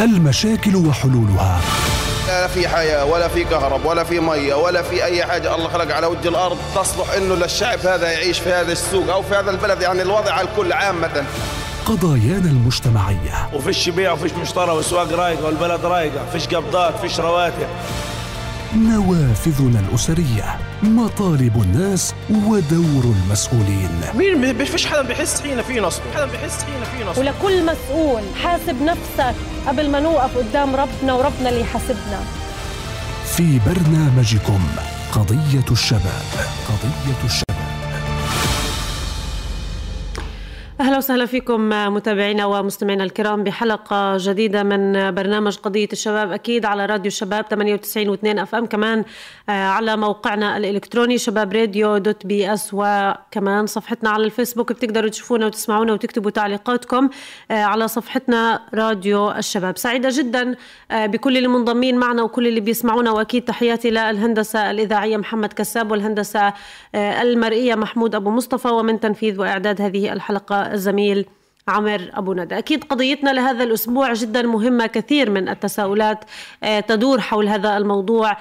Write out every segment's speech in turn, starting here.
المشاكل وحلولها. لا في حياة ولا في كهرب ولا في مية ولا في أي حاجة الله خلق على وجه الأرض تصلح إنه للشعب هذا يعيش في هذا السوق أو في هذا البلد. يعني الوضع على الكل عامة قضايانا المجتمعية. وفيش بيع وفيش مشترى والسواق رايقة والبلد رايقة فيش قبضات فيش رواتب. نوافذنا الأسرية مطالب الناس ودور المسؤولين. مين فيش حدا بيحس فينا في نصب حدا بيحس فينا في نصب. ولكل مسؤول حاسب نفسك قبل ما نوقف قدام ربنا وربنا اللي يحاسبنا. في برنامجكم قضية الشباب قضية الشباب. أهلا وسهلا فيكم متابعينا ومستمعينا الكرام بحلقة جديدة من برنامج قضية الشباب. أكيد على راديو الشباب 98 و2 FM كمان على موقعنا الإلكتروني شباب radio dot ps وكمان صفحتنا على الفيسبوك بتقدروا تشوفونا وتسمعونا وتكتبوا تعليقاتكم على صفحتنا راديو الشباب. سعيدة جدا بكل اللي منضمين معنا وكل اللي بيسمعونا وأكيد تحياتي للهندسة الإذاعية محمد كساب والهندسة المرئية محمود أبو مصطفى ومن تنفيذ وإعداد هذه الحلقة الزميل عمر أبو ندى. أكيد قضيتنا لهذا الأسبوع جدا مهمة كثير من التساؤلات تدور حول هذا الموضوع.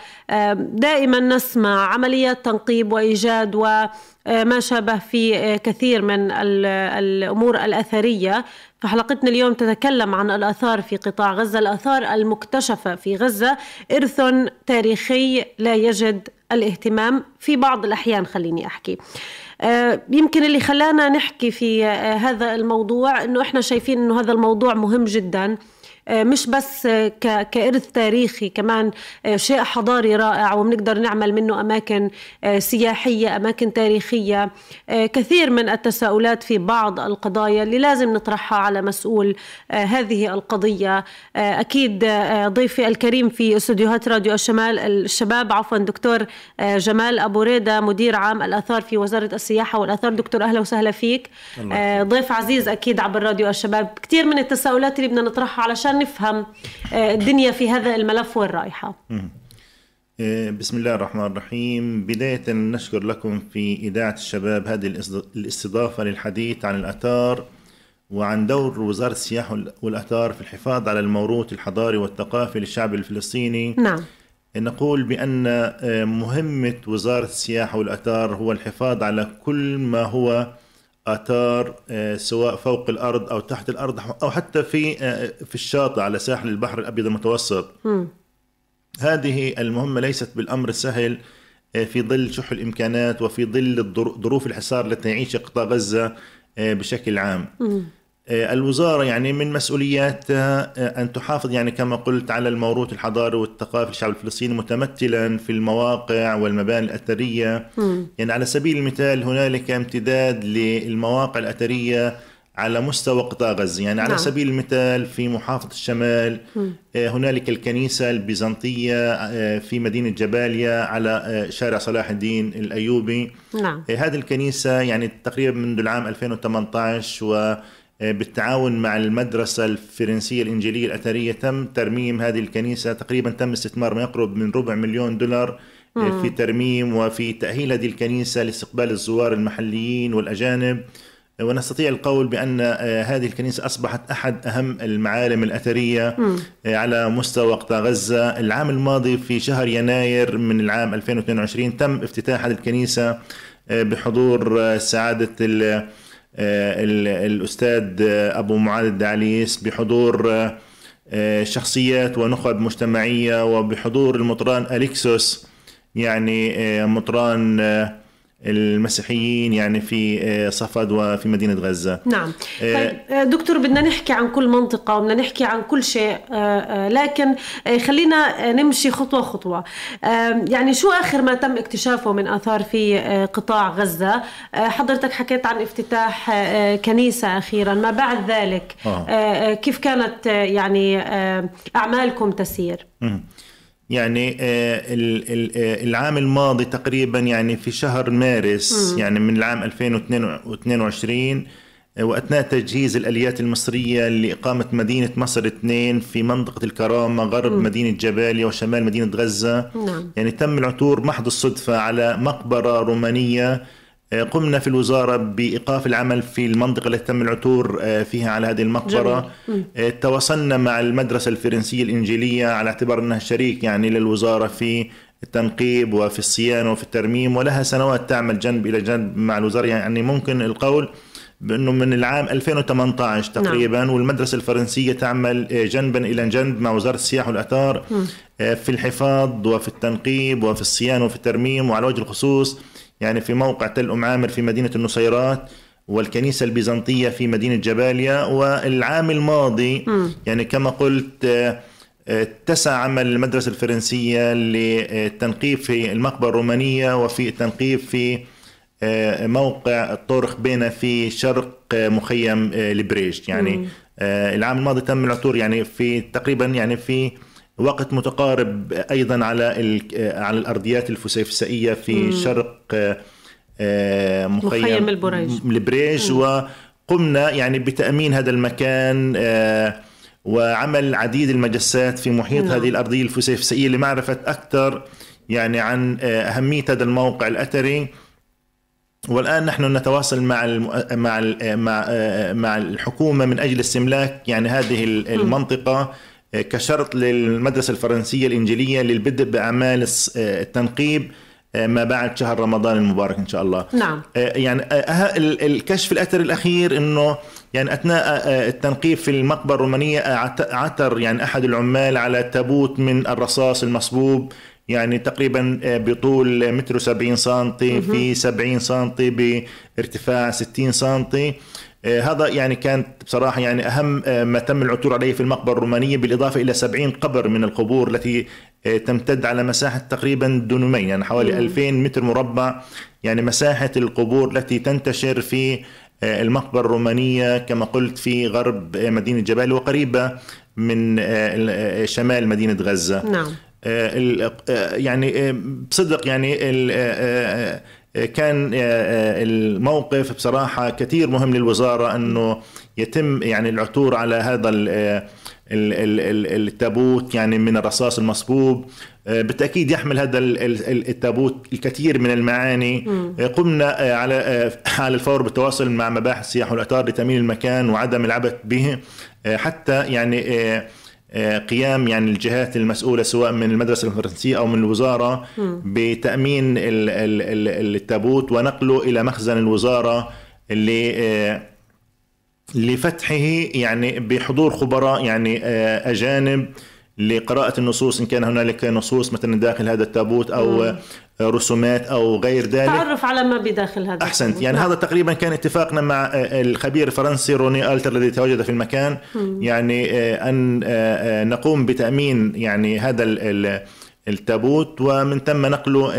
دائما نسمع عمليات تنقيب وإيجاد وما شابه في كثير من الأمور الأثرية. فحلقتنا اليوم تتكلم عن الآثار في قطاع غزة الآثار المكتشفة في غزة. إرث تاريخي لا يجد الاهتمام في بعض الأحيان خليني أحكي. يمكن اللي خلانا نحكي في هذا الموضوع إنه إحنا شايفين إنه هذا الموضوع مهم جدا. مش بس كإرث تاريخي كمان شيء حضاري رائع وبنقدر نعمل منه أماكن سياحية أماكن تاريخية. كثير من التساؤلات في بعض القضايا اللي لازم نطرحها على مسؤول هذه القضية. أكيد ضيفي الكريم في استديوهات راديو الشمال الشباب عفوا دكتور جمال أبو ريدة مدير عام الآثار في وزارة السياحة والآثار. دكتور أهلا وسهلا فيك. ضيف عزيز أكيد عبر راديو الشباب. كثير من التساؤلات اللي بدنا نطرحها علشان نفهم الدنيا في هذا الملف وين رايحة. بسم الله الرحمن الرحيم. بداية نشكر لكم في إذاعة الشباب هذه الاستضافة للحديث عن الأثار وعن دور وزارة السياحة والأثار في الحفاظ على الموروث الحضاري والثقافي للشعب الفلسطيني. نعم. نقول بأن مهمة وزارة السياحة والأثار هو الحفاظ على كل ما هو آثار سواء فوق الأرض أو تحت الأرض أو حتى في في الشاطئ على ساحل البحر الأبيض المتوسط م. هذه المهمة ليست بالأمر السهل في ظل شح الإمكانات وفي ظل ظروف الحصار التي يعيشها قطاع غزة بشكل عام م. الوزارة يعني من مسؤولياتها أن تحافظ يعني كما قلت على الموروث الحضاري والثقافي للشعب الفلسطيني متمثلا في المواقع والمباني الأثرية م. يعني على سبيل المثال هنالك امتداد للمواقع الأثرية على مستوى قطاع غزة يعني على نعم. سبيل المثال في محافظة الشمال م. هنالك الكنيسة البيزنطية في مدينة جباليا على شارع صلاح الدين الأيوبي نعم هذه الكنيسة يعني تقريبا منذ العام 2018 و بالتعاون مع المدرسة الفرنسية الإنجيلية الأثرية تم ترميم هذه الكنيسة تقريبا تم استثمار ما يقرب من ربع مليون دولار مم. في ترميم وفي تأهيل هذه الكنيسة لاستقبال الزوار المحليين والأجانب ونستطيع القول بأن هذه الكنيسة أصبحت أحد أهم المعالم الأثرية مم. على مستوى قطاع غزة العام الماضي في شهر يناير من العام 2022 تم افتتاح هذه الكنيسة بحضور سعادة الأستاذ أبو معاذ الدعليس بحضور شخصيات ونخب مجتمعية وبحضور المطران أليكسوس يعني مطران المسيحيين يعني في صفد وفي مدينة غزة. نعم. طيب دكتور بدنا نحكي عن كل منطقة وبدنا نحكي عن كل شيء لكن خلينا نمشي خطوة خطوة. يعني شو آخر ما تم اكتشافه من آثار في قطاع غزة؟ حضرتك حكيت عن افتتاح كنيسة أخيرا. ما بعد ذلك آه. كيف كانت يعني أعمالكم تسير؟ يعني العام الماضي تقريبا يعني في شهر مارس مم. يعني من العام 2022 وأثناء تجهيز الأليات المصرية لإقامة مدينة مصر اثنين في منطقة الكرامة غرب مم. مدينة جباليا وشمال مدينة غزة نعم يعني تم العثور محض الصدفة على مقبرة رومانية قمنا في الوزارة بإيقاف العمل في المنطقة التي تم العثور فيها على هذه المقبرة جميل. تواصلنا مع المدرسة الفرنسية الإنجيلية على اعتبار أنها شريك يعني للوزارة في التنقيب وفي الصيانة وفي الترميم ولها سنوات تعمل جنب إلى جنب مع الوزارة يعني ممكن القول بأنه من العام 2018 نعم. تقريبا نعم. والمدرسة الفرنسية تعمل جنبا إلى جنب مع وزارة السياحة والاثار م. في الحفاظ وفي التنقيب وفي الصيانة وفي الترميم وعلى وجه الخصوص يعني في موقع تل أم عامر في مدينة النصيرات والكنيسة البيزنطية في مدينة جباليا والعام الماضي م. يعني كما قلت اتسع عمل المدرسة الفرنسية للتنقيب في المقبرة الرومانية وفي التنقيب في آه، موقع طورخ بينا في شرق مخيم آه، البريج يعني مم. آه، العام الماضي تم العثور يعني في تقريبا يعني في وقت متقارب أيضا على على الأرضيات الفسيفسائية في مم. شرق مخيم, مخيم البريج, البريج وقمنا يعني بتأمين هذا المكان وعمل عديد المجسات في محيط نعم. هذه الأرضية الفسيفسائية لمعرفة أكثر يعني عن أهمية هذا الموقع الأثري والآن نحن نتواصل مع. مع. مع مع الحكومة من أجل استملاك يعني هذه المنطقة كشرط للمدرسة الفرنسية الإنجيلية للبدء بأعمال التنقيب ما بعد شهر رمضان المبارك إن شاء الله. نعم. يعني الكشف الاثري الأخير إنه يعني أثناء التنقيب في المقبرة الرومانية عثر يعني أحد العمال على تابوت من الرصاص المصبوب يعني تقريبا آه، بطول متر وسبعين سنتي في سبعين سنتي بارتفاع ستين سنتي. آه، هذا يعني كانت بصراحة يعني أهم آه، ما تم العثور عليه في المقبرة الرومانية بالإضافة إلى 70 قبر من القبور التي تمتد على مساحة تقريبا دونمين يعني حوالي 2000 متر مربع يعني مساحة القبور التي تنتشر في المقبرة الرومانية كما قلت في غرب مدينة جبال وقريبة من شمال مدينة غزة. نعم. آه، آه، يعني آه، بصدق يعني كان الموقف بصراحة كثير مهم للوزارة أنه يتم يعني العثور على هذا التابوت يعني من الرصاص المصبوب. بالتأكيد يحمل هذا التابوت الكثير من المعاني. قمنا على على الفور بالتواصل مع مباحث السياحه والاثار لتأمين المكان وعدم العبث به. حتى يعني آه، قيام يعني الجهات المسؤولة سواء من المدرسة الفرنسية أو من الوزارة بتأمين التابوت ونقله إلى مخزن الوزارة اللي آه، لفتحه يعني بحضور خبراء يعني آه، أجانب لقراءة النصوص إن كان هنالك نصوص مثلا داخل هذا التابوت أو مم. رسومات أو غير ذلك تعرف على ما بداخل هذا أحسنت يعني نعم. هذا تقريبا كان اتفاقنا مع الخبير الفرنسي روني ألتر الذي تواجد في المكان مم. يعني آه، أن آه، آه، نقوم بتأمين يعني هذا التابوت ومن ثم نقله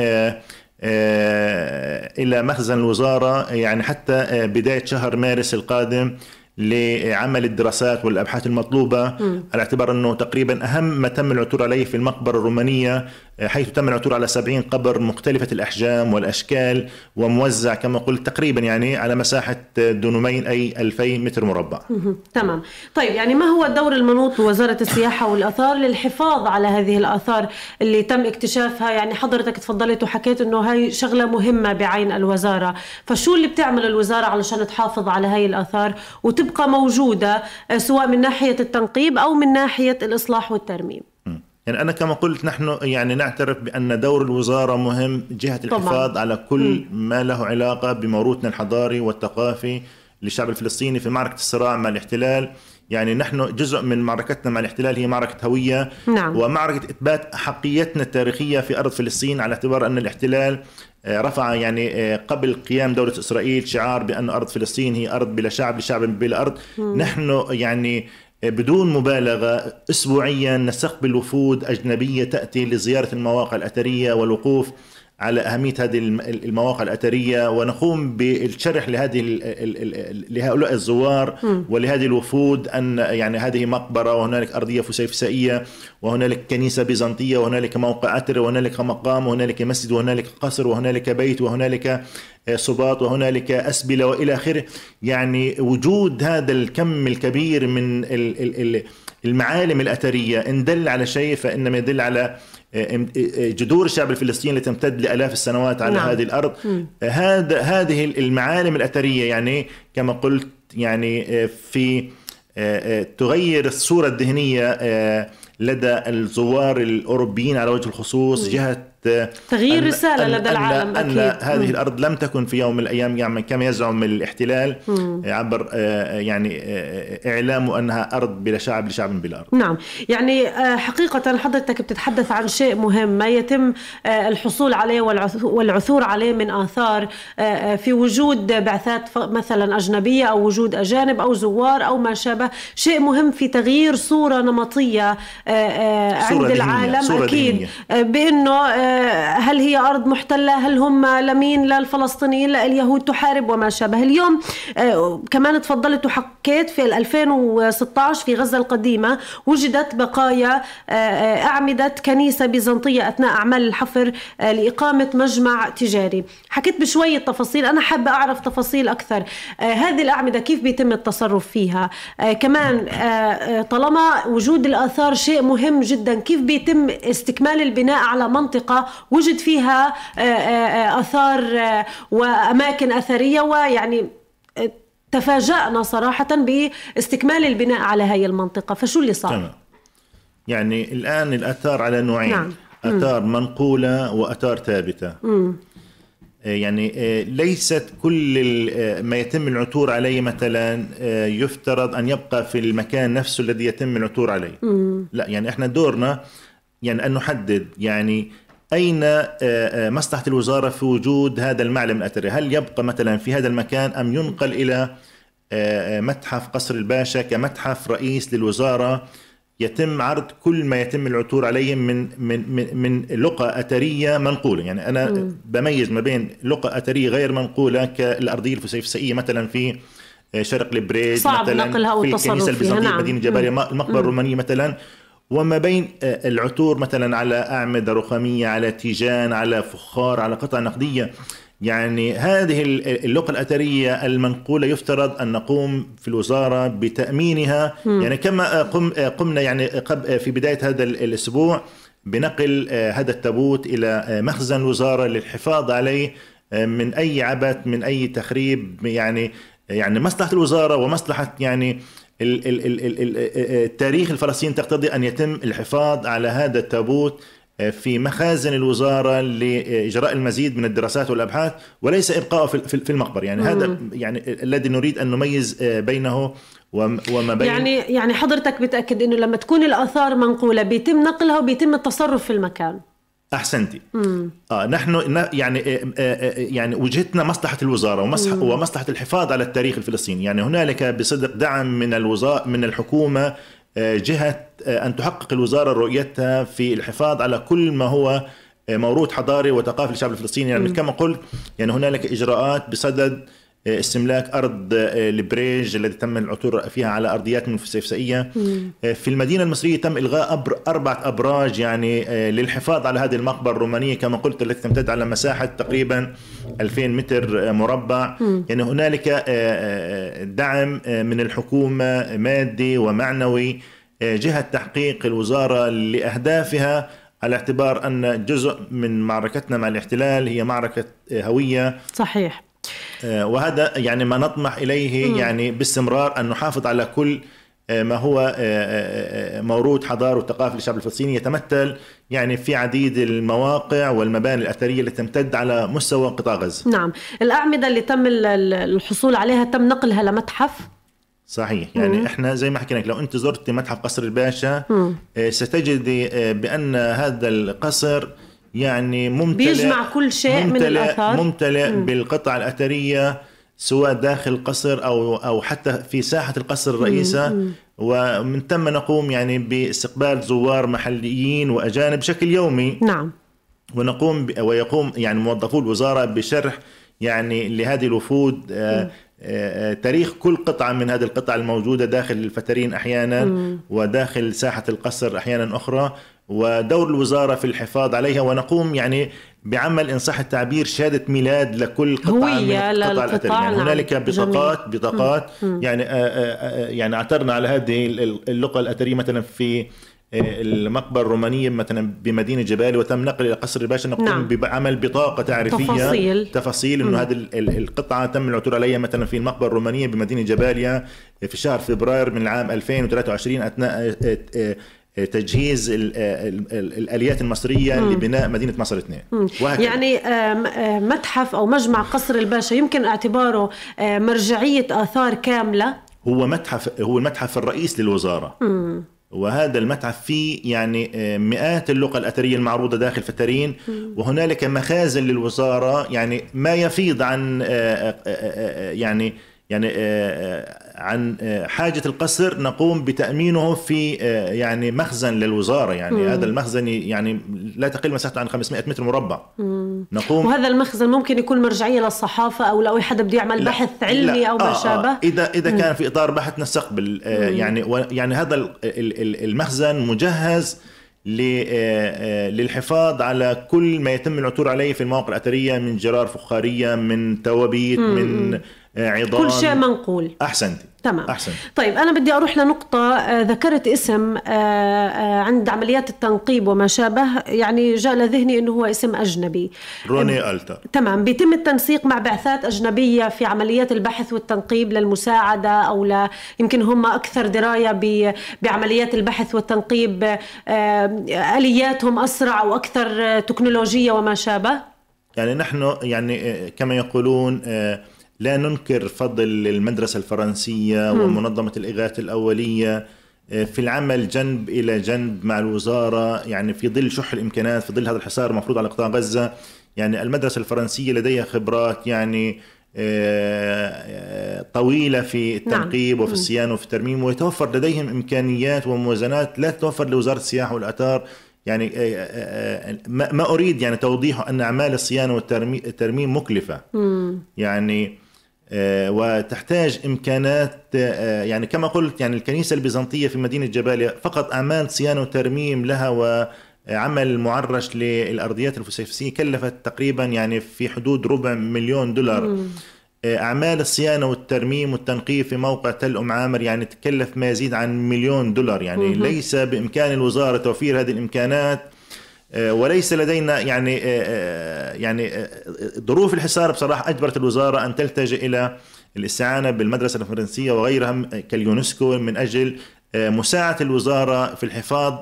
إلى مخزن الوزارة يعني حتى بداية شهر مارس القادم لعمل الدراسات والأبحاث المطلوبة م. على اعتبار أنه تقريبا أهم ما تم العثور عليه في المقبرة الرومانية حيث تم العثور على 70 قبر مختلفة الأحجام والأشكال وموزع كما قلت تقريبا يعني على مساحة دونمين أي 2000 متر مربع. تمام، طيب يعني ما هو الدور المنوط بوزارة السياحة والآثار للحفاظ على هذه الآثار اللي تم اكتشافها يعني حضرتك تفضلت وحكيت إنه هاي شغلة مهمة بعين الوزارة، فشو اللي بتعمل الوزارة علشان تحافظ على هاي الآثار وتب تبقى موجودة آه، سواء من ناحية التنقيب أو من ناحية الإصلاح والترميم. يعني أنا كما قلت نحن يعني نعترف بأن دور الوزارة مهم جهة الحفاظ طبعا. على كل ما له علاقة بموروثنا الحضاري والثقافي للشعب الفلسطيني في معركة الصراع مع الاحتلال. يعني نحن جزء من معركتنا مع الاحتلال هي معركة هوية. نعم. ومعركة إثبات حقيتنا التاريخية في أرض فلسطين على اعتبار أن الاحتلال رفع يعني آه، قبل قيام دولة إسرائيل شعار بأن أرض فلسطين هي أرض بلا شعب لشعب بلا أرض م. نحن يعني آه، بدون مبالغة أسبوعيا نستقبل وفود أجنبية تأتي لزيارة المواقع الأثرية والوقوف على أهمية هذه المواقع الأثرية ونقوم بالشرح لهذه لهؤلاء الزوار ولهذه الوفود أن يعني هذه مقبرة وهنالك أرضية فسيفسائية وهنالك كنيسة بيزنطية وهنالك موقع أثري وهنالك مقام وهنالك مسجد وهنالك قصر وهنالك بيت وهنالك صباط وهنالك أسبلة وإلى آخره. يعني وجود هذا الكم الكبير من المعالم الأثرية إن دل على شيء فإنما يدل على جذور الشعب الفلسطيني تمتد لآلاف السنوات على نعم. هذه الأرض هذا هذه المعالم الأثرية يعني كما قلت يعني في تغير الصورة الذهنية لدى الزوار الأوروبيين على وجه الخصوص جهة تغيير أن رسالة أن لدى العالم أن, أكيد. أن هذه مم. الأرض لم تكن في يوم من الأيام يعني كما يزعم الاحتلال مم. عبر آه، يعني آه، إعلام أنها أرض بلا شعب لشعب بلا أرض نعم يعني آه، حقيقة حضرتك بتتحدث عن شيء مهم ما يتم الحصول عليه والعثور عليه من آثار في وجود بعثات مثلا أجنبية أو وجود أجانب أو زوار أو ما شابه شيء مهم في تغيير صورة نمطية عند صورة العالم صورة أكيد. دينية. بأنه هل هي أرض محتلة؟ هل هم لمين؟ للفلسطينيين لليهود تحارب وما شابه. اليوم آه، كمان تفضلت وحكيت في 2016 في غزة القديمة وجدت بقايا آه، آه، أعمدة كنيسة بيزنطية أثناء أعمال الحفر لإقامة مجمع تجاري. حكيت بشوية تفاصيل أنا حابة أعرف تفاصيل أكثر. هذه الأعمدة كيف بيتم التصرف فيها؟ كمان طالما وجود الآثار شيء مهم جدا كيف بيتم استكمال البناء على منطقة وجد فيها آه، آه، آثار آه، وأماكن أثرية ويعني تفاجأنا صراحة باستكمال البناء على هذه المنطقة فشو اللي صار؟ تمام. يعني الآن الآثار على نوعين نعم. آثار منقولة وآثار ثابتة مم. يعني ليست كل ما يتم العثور عليه مثلا يفترض أن يبقى في المكان نفسه الذي يتم العثور عليه. مم. لا يعني إحنا دورنا يعني أن نحدد يعني أين آه، آه، مصلحة الوزارة في وجود هذا المعلم الأثري؟ هل يبقى مثلا في هذا المكان أم ينقل آه، متحف قصر الباشا كمتحف رئيس للوزارة؟ يتم عرض كل ما يتم العثور عليه من من من, من لقى أثرية منقولة، يعني أنا م. بميز ما بين لقى أثرية غير منقولة كالأرضية الفسيفسائيه مثلا في شرق البريد صعب مثلا نقلها في الكنيسة البيزنطية نعم. مدينة جبارية المقبرة الرومانية مثلا. وما بين آه، العثور مثلا على أعمدة رخامية على تيجان على فخار على قطع نقدية. يعني هذه اللقى الأثرية المنقولة يفترض أن نقوم في الوزارة بتأمينها م. يعني كما قم قمنا يعني في بداية هذا الأسبوع بنقل آه، هذا التابوت إلى آه، مخزن الوزارة للحفاظ عليه من أي عبث من أي تخريب يعني يعني مصلحة الوزارة ومصلحة يعني التاريخ الفلسطيني تقتضي أن يتم الحفاظ على هذا التابوت آه، في مخازن الوزارة لإجراء المزيد من الدراسات والأبحاث وليس ابقائه في المقبر. يعني مم. هذا يعني الذي نريد أن نميز آه، بينه وما بين يعني يعني حضرتك بتأكد إنه لما تكون الآثار منقولة بيتم نقلها وبيتم التصرف في المكان. أحسنتي. آه نحن يعني آه، آه، يعني وجهتنا مصلحة الوزارة ومصلحة الحفاظ على التاريخ الفلسطيني. يعني هنالك بصدق دعم من الوزاره من الحكومة جهة أن تحقق الوزارة رؤيتها في الحفاظ على كل ما هو موروث حضاري وثقافي للشعب الفلسطيني. يعني كما قلت يعني هنالك إجراءات بصدد استملاك أرض آه، البريج التي تم العثور فيها على أرضيات من فسيفسائية. آه، في المدينة المصرية تم إلغاء أبر أربعة أبراج يعني آه، للحفاظ على هذه المقبرة الرومانية كما قلت التي تمتد على مساحة تقريبا 2000 متر مربع. يعني هنالك دعم من الحكومة مادي ومعنوي جهة تحقيق الوزارة لأهدافها على اعتبار أن جزء من معركتنا مع الاحتلال هي معركة هوية. صحيح. آه، وهذا يعني ما نطمح إليه. يعني باستمرار أن نحافظ على كل آه، ما هو آه، موروث حضارة وثقافة للشعب الفلسطيني يتمثل يعني في عديد المواقع والمباني الأثرية التي تمتد على مستوى قطاع غزة. نعم، الأعمدة اللي تم الحصول عليها تم نقلها لمتحف صحيح يعني مم. إحنا زي ما حكينا لو أنت زرت متحف قصر الباشا مم. ستجدي بأن هذا القصر يعني ممتلئ بيجمع كل شيء من الآثار. ممتلئ مم. بالقطع الأثرية سواء داخل القصر أو أو حتى في ساحة القصر الرئيسة. ومن ثم نقوم يعني باستقبال زوار محليين وأجانب بشكل يومي. نعم. ونقوم ويقوم يعني موظفو الوزارة بشرح يعني لهذه الوفود آه، آه، تاريخ كل قطعة من هذه القطع الموجودة داخل الفترين أحيانا مم. وداخل ساحة القصر أحيانا أخرى. ودور الوزارة في الحفاظ عليها ونقوم يعني بعمل إن صح التعبير شهادة ميلاد لكل قطعة من القطع الأثرية يعني. هنالك بطاقات بطاقات. يعني آآ آه، آآ يعني اعترنا على هذه اللقى الأثرية مثلا في المقبرة الرومانية مثلا بمدينة جبالي وتم نقل إلى قصر الباشا. نقوم نعم. بعمل بطاقة تعريفية. تفاصيل. تفاصيل إنه هذه ال- ال- القطعة تم العثور عليها مثلا في المقبرة الرومانية بمدينة جباليا في شهر فبراير من العام 2023 أثناء آه، آه، آه، تجهيز ال- ال- ال- الآليات المصرية لبناء مدينة مصر اثنين. وهكذا. يعني متحف أو مجمع قصر الباشا يمكن اعتباره مرجعية آثار كاملة؟ هو متحف هو المتحف الرئيس للوزارة. وهذا المتحف فيه يعني مئات اللقى الأثرية المعروضة داخل فترين وهنالك مخازن للوزارة يعني ما يفيض عن يعني يعني عن آه، حاجة القصر نقوم بتأمينه في آه، يعني مخزن للوزارة يعني هذا المخزن يعني لا تقل مساحته عن 500 متر مربع. نقوم وهذا المخزن ممكن يكون مرجعية للصحافة أو لو حد بده يعمل لا، بحث علمي لا، أو ما آه، شابه آه إذا اذا كان في إطار بحث نستقبل آه يعني و- يعني هذا ال- ال- ال- المخزن مجهز ل- آه، للحفاظ على كل ما يتم العثور عليه في المواقع الأثرية من جرار فخارية من توابيت من عظام. كل شيء منقول. احسنت تمام. احسنت طيب أنا بدي أروح لنقطة آه، ذكرت اسم آه، آه، عند عمليات التنقيب وما شابه يعني جاء لذهني أنه هو اسم أجنبي. روني ألتر. تمام. بيتم التنسيق مع بعثات أجنبية في عمليات البحث والتنقيب للمساعدة أو ل... يمكن هم أكثر دراية ب... بعمليات البحث والتنقيب آلياتهم أسرع وأكثر آه، تكنولوجية وما شابه؟ يعني نحن يعني كما يقولون آه، لا ننكر فضل المدرسة الفرنسية ومنظمة الإغاثة الأولية آه، في العمل جنب إلى جنب مع الوزارة يعني في ظل شح الإمكانات في ظل هذا الحصار المفروض على قطاع غزة. يعني المدرسة الفرنسية لديها خبرات يعني آه، آه، طويلة في التنقيب وفي الصيانة وفي الترميم ويتوفر لديهم إمكانيات وموازنات لا تتوفر لوزارة السياحة والآثار. يعني ما أريد يعني توضيحه أن أعمال الصيانة والترميم مكلفة. يعني آه، وتحتاج إمكانات آه، يعني كما قلت يعني الكنيسة البيزنطية في مدينة جباليا فقط أعمال صيانة وترميم لها وعمل معرش للأرضيات الفسيفسية كلفت تقريبا يعني في حدود ربع مليون دولار. آه، أعمال الصيانة والترميم والتنقيب في موقع تل أم عامر يعني تكلف ما يزيد عن مليون دولار. يعني ليس بإمكان الوزارة توفير هذه الإمكانات آه، وليس لدينا يعني آه، آه، يعني آه، ظروف الحصار بصراحة أجبرت الوزارة أن تلتجئ إلى الاستعانة بالمدرسة الفرنسية وغيرها كاليونسكو من أجل آه، مساعدة الوزارة في الحفاظ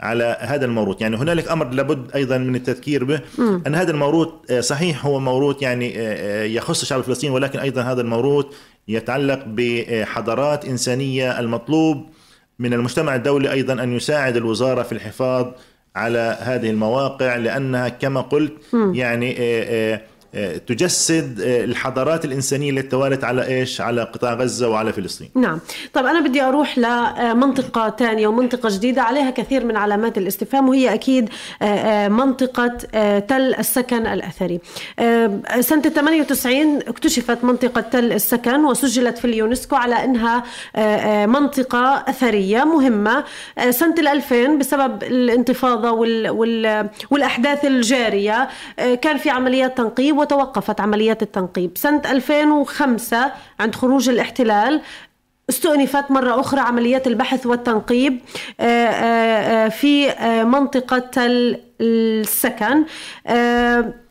على هذا الموروث. يعني هنالك أمر لابد أيضا من التذكير به أن هذا الموروث آه، صحيح هو موروث يعني آه، آه، يخص الشعب الفلسطيني ولكن أيضا هذا الموروث يتعلق بحضارات إنسانية المطلوب من المجتمع الدولي أيضا أن يساعد الوزارة في الحفاظ على هذه المواقع لأنها كما قلت يعني آه، آه، تجسد آه، الحضارات الإنسانية التي توالت على إيش؟ على قطاع غزة وعلى فلسطين. نعم طيب أنا بدي أروح لمنطقة ثانية ومنطقة جديدة عليها كثير من علامات الاستفهام وهي أكيد آه، آه، منطقة آه، تل السكن الأثري آه، سنة 98 اكتشفت منطقة تل السكن وسجلت في اليونسكو على أنها آه، آه، منطقة أثرية مهمة آه، سنة 2000 بسبب الانتفاضة وال- وال- والأحداث الجارية آه، كان في عمليات تنقيب وتوقفت عمليات التنقيب. سنة 2005 عند خروج الاحتلال استؤنفت مرة أخرى عمليات البحث والتنقيب آه، آه، آه، في منطقة السكن.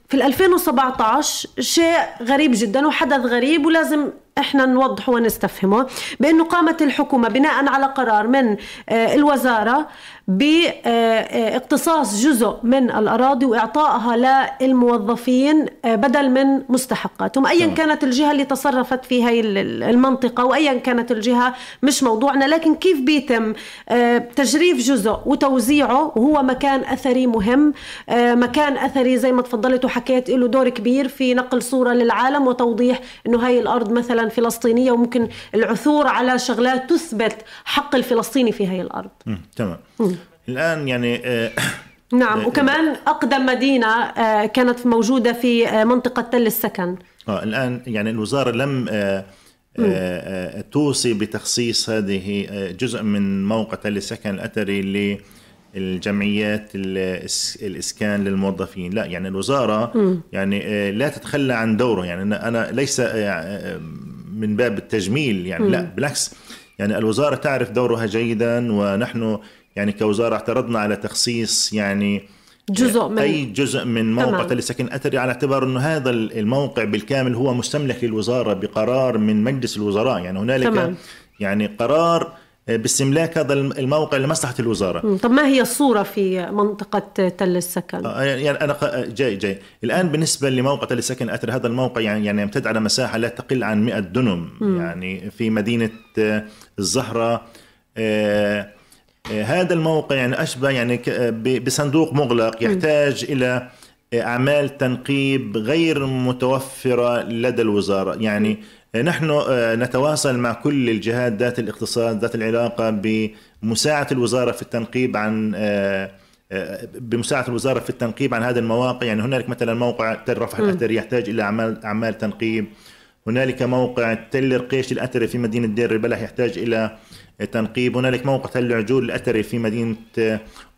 في ال 2017 شيء غريب جدا وحدث غريب ولازم إحنا نوضحه ونستفهمه. بأنه قامت الحكومة بناء على قرار من الوزارة باقتصاص جزء من الأراضي وإعطائها للموظفين آه، بدل من مستحقاتهم ايا تمام. كانت الجهة اللي تصرفت في هاي ال- ال- المنطقة وايا كانت الجهة مش موضوعنا لكن كيف بيتم آه، تجريف جزء وتوزيعه وهو مكان أثري مهم آه، مكان أثري زي ما تفضلت وحكيت له دور كبير في نقل صورة للعالم وتوضيح إنه هاي الأرض مثلا فلسطينية وممكن العثور على شغلات تثبت حق الفلسطيني في هاي الأرض مم، تمام. الآن يعني آه، نعم وكمان أقدم مدينة آه، كانت موجودة في آه، منطقة تل السكن. آه الآن يعني الوزارة لم آه آه آه توصي بتخصيص هذه آه جزء من موقع تل السكن الأثري للجمعيات الإسكان للموظفين. لا يعني الوزارة يعني آه لا تتخلى عن دوره. يعني أنا ليس آه، آه، من باب التجميل يعني لا بالعكس. يعني الوزارة تعرف دورها جيدا ونحن يعني كوزارة اعترضنا على تخصيص يعني جزء من أي جزء من موقع تمام. تل سكن اثري على اعتبار إنه هذا الموقع بالكامل هو مستملك للوزارة بقرار من مجلس الوزراء يعني هنالك تمام. يعني قرار باستملاك هذا الموقع لمصلحة الوزارة. طب ما هي الصورة في منطقة تل السكن؟ آه، يعني أنا ق- جاي جاي الآن بالنسبة لموقع تل سكن اثر هذا الموقع يعني يعني يمتد على مساحة لا تقل عن 100 دنم يعني في مدينة آه، الزهرة آه، آه، هذا الموقع يعني أشبه يعني ب- بصندوق مغلق يحتاج إلى أعمال تنقيب غير متوفرة لدى الوزارة. يعني نحن آه، نتواصل مع كل الجهات ذات الاختصاص ذات العلاقة بمساعدة الوزارة في التنقيب عن آه، آه، بمساعدة الوزارة في التنقيب عن هذه المواقع. يعني هنالك مثلا موقع تل رفح الاثري يحتاج إلى أعمال أعمال تنقيب. هنالك موقع تل رقيش الاثري في مدينة دير البلح يحتاج إلى تنقيب. هنالك موقع تل عجول الاثري في مدينة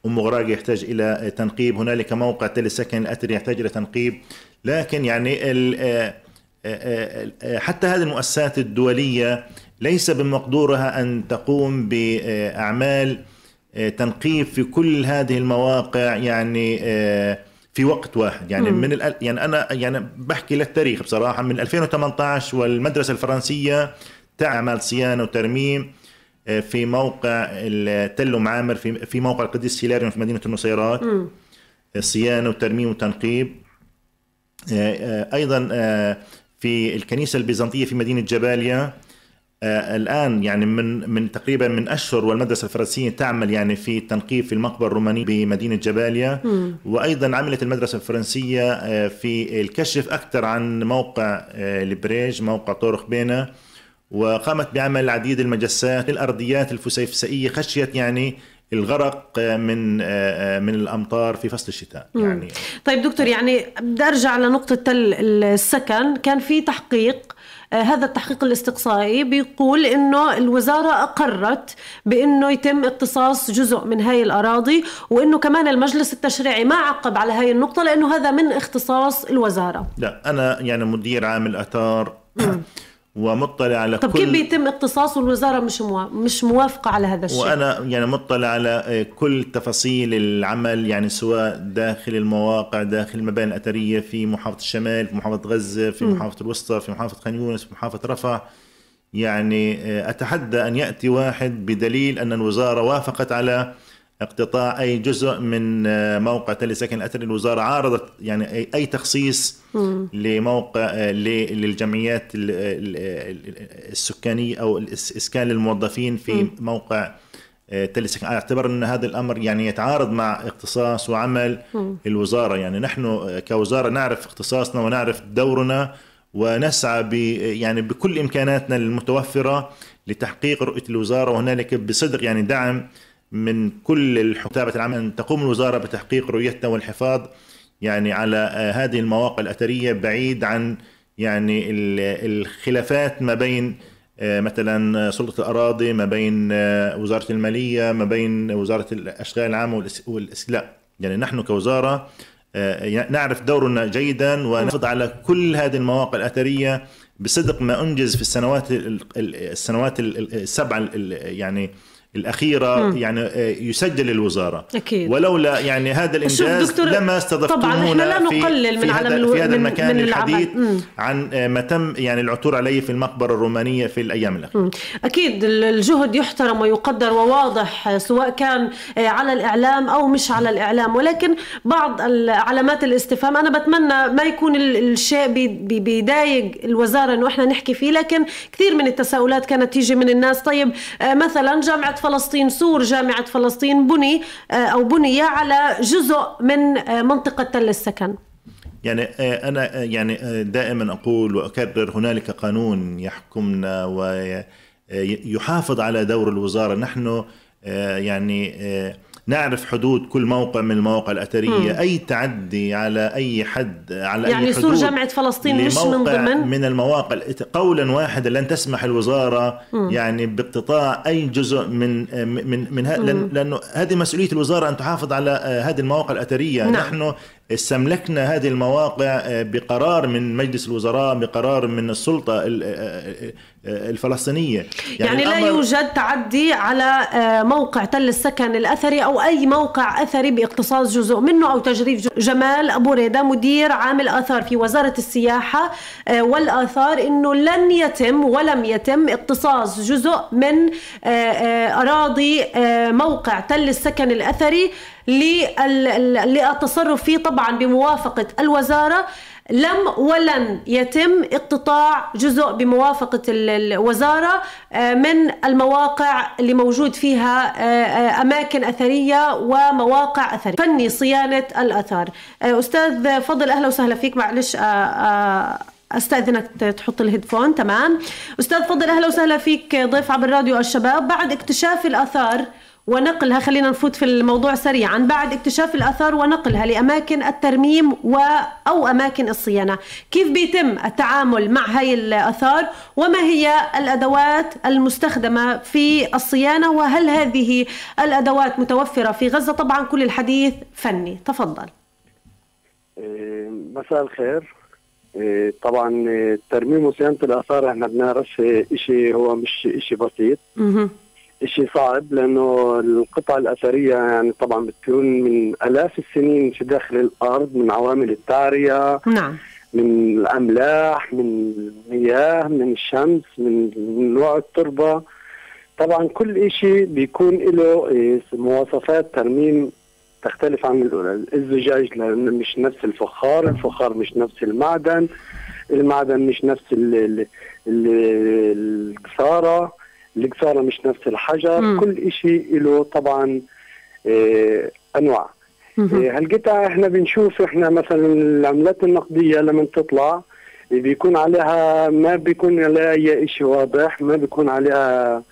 أم غراق يحتاج إلى تنقيب. هنالك موقع تل السكن الاثري يحتاج إلى تنقيب. لكن يعني آه، آه، آه، حتى هذه المؤسسات الدولية ليس بمقدورها أن تقوم بأعمال آه، تنقيب في كل هذه المواقع. يعني في وقت واحد. يعني من الأ- يعني أنا يعني بحكي للتاريخ بصراحة. من 2018 والمدرسة الفرنسية تعمل صيانة وترميم آه، في موقع التل معامر في في موقع القديس هيلاريون في مدينة النصيرات. صيانة وترميم وتنقيب. آه، آه، أيضا في الكنيسة البيزنطية في مدينة جباليا. الآن يعني من من تقريبا من أشهر والمدرسة الفرنسية تعمل يعني في تنقيب في المقبرة الرومانية بمدينة جباليا. وأيضا عملت المدرسة الفرنسية آه، في الكشف أكثر عن موقع آه، البريج موقع طورق بينا. وقامت بعمل العديد المجسات الأرضيات الفسيفسائية خشيه يعني الغرق آه، من آه، آه، من الأمطار في فصل الشتاء. يعني طيب دكتور يعني بدي أرجع لنقطة تل السكن. كان في تحقيق آه، هذا التحقيق الاستقصائي بيقول إنه الوزارة أقرت بإنه يتم اقتصاص جزء من هاي الأراضي وإنه كمان المجلس التشريعي ما عقب على هاي النقطة لأنه هذا من اختصاص الوزارة. لا أنا يعني مدير عام الاثار ومطلع على طب كل كيف بيتم اقتصاص والوزارة مش موا... مش موافقة على هذا الشيء. وأنا يعني مطلع على كل تفاصيل العمل يعني سواء داخل المواقع داخل المباني الأثرية في محافظة الشمال في محافظة غزة في محافظة الوسطى في محافظة خان يونس في محافظة رفح. يعني آه، أتحدى أن يأتي واحد بدليل أن الوزارة وافقت على اقتطاع أي جزء من آه، موقع تل سكن الأثري. الوزارة عارضت يعني أي- أي تخصيص لموقع آه، للجمعيات ال- ال- ال- السكانية أو الاسكان للموظفين في موقع آه، تل سكن أعتبر أن هذا الأمر يعني يتعارض مع اختصاص وعمل الوزارة. يعني نحن كوزارة نعرف اختصاصنا ونعرف دورنا ونسعى ب يعني بكل إمكاناتنا المتوفرة لتحقيق رؤية الوزارة. وهنالك بصدق يعني دعم من كل الحتابة العامة تقوم الوزارة بتحقيق رؤيتنا والحفاظ يعني على آه، هذه المواقع الأثرية بعيد عن يعني ال- الخلافات ما بين آه، مثلا سلطة الأراضي ما بين آه، وزارة المالية ما بين وزارة الأشغال العامة والإس- والإس... لا يعني نحن كوزارة نعرف دورنا جيدا ونحافظ على كل هذه المواقع الأثرية بصدق ما أنجز في السنوات ال- ال- السنوات ال- ال- السبعة ال- يعني الأخيرة يعني آه، يسجل الوزارة أكيد. ولولا يعني هذا دكتور، لما استضفتمونا طبعاً إحنا لا في- نقلل من في عدم هذا, الو- في هذا من- المكان من. الحديث مم. عن آه، ما تم يعني العثور عليه في المقبرة الرومانية في الأيام الأخيرة أكيد الجهد يحترم ويقدر وواضح سواء كان على الإعلام أو مش على الإعلام ولكن بعض علامات الاستفهام أنا بتمنى ما يكون ال- الشيء بي- بي- بيضايق الوزارة إنه إحنا نحكي فيه لكن كثير من التساؤلات كانت تيجي من الناس طيب آه، مثلا جامعة فلسطين سور جامعة فلسطين بني آه، أو بني على جزء من آه، منطقة تل السكن. يعني آه، أنا يعني دائما أقول وأكرر هنالك قانون يحكمنا ويحافظ على دور الوزارة. نحن يعني نعرف حدود كل موقع من المواقع الأثرية أي تعدي على أي حد على يعني أي سور حدود جامعة فلسطين مش من ضمن؟ من المواقع قولا واحدا لن تسمح الوزارة يعني باقتطاع أي جزء من من من ه- لأن لأنه هذه مسؤولية الوزارة أن تحافظ على آه، هذه المواقع الأثرية نعم. نحن استملكنا هذه المواقع آه، بقرار من مجلس الوزراء بقرار من السلطة آه، الفلسطينية. يعني, يعني لا يوجد تعدي على موقع تل السكن الأثري أو أي موقع أثري باقتصاص جزء منه أو تجريف جمال ابو ريده مدير عامل اثار في وزارة السياحة والآثار إنه لن يتم ولم يتم اقتصاص جزء من أراضي موقع تل السكن الأثري للتصرف فيه طبعا بموافقة الوزارة. لم ولن يتم اقتطاع جزء بموافقة الوزارة آه، من المواقع اللي موجود فيها آه، آه، أماكن أثرية ومواقع أثرية. فني صيانة الأثار. أستاذ فضل أهلا وسهلا فيك. معلش أستأذنك تحط الهيدفون. تمام. أستاذ فضل أهلا وسهلا فيك ضيف عبر راديو الشباب. بعد اكتشاف الأثار ونقلها خلينا نفوت في الموضوع سريعا. بعد اكتشاف الآثار ونقلها لأماكن الترميم و أو أماكن الصيانة. كيف بيتم التعامل مع هاي الآثار؟ وما هي الأدوات المستخدمة في الصيانة؟ وهل هذه الأدوات متوفرة في غزة؟ طبعا كل الحديث فني. تفضل. إيه، مساء الخير. إيه، طبعا إيه، ترميم وصيانة الآثار إحنا بنعرف شيء هو مش شيء بسيط. شيء صعب لأنه القطع الأثرية يعني طبعا بتكون من آلاف السنين في داخل الأرض من عوامل التعريه نعم. من الأملاح من المياه من الشمس من نوع التربة. طبعا كل شيء بيكون له إيه، مواصفات ترميم تختلف عن الاولى الزجاج مش نفس الفخار الفخار مش نفس المعدن المعدن مش نفس القصاره القصارة مش نفس الحجر مم. كل شيء له طبعا آه أنواع آه هالقطع إحنا بنشوف إحنا مثلا العملات النقدية لما تطلع بيكون عليها ما بيكون عليها أي شيء واضح ما بيكون عليها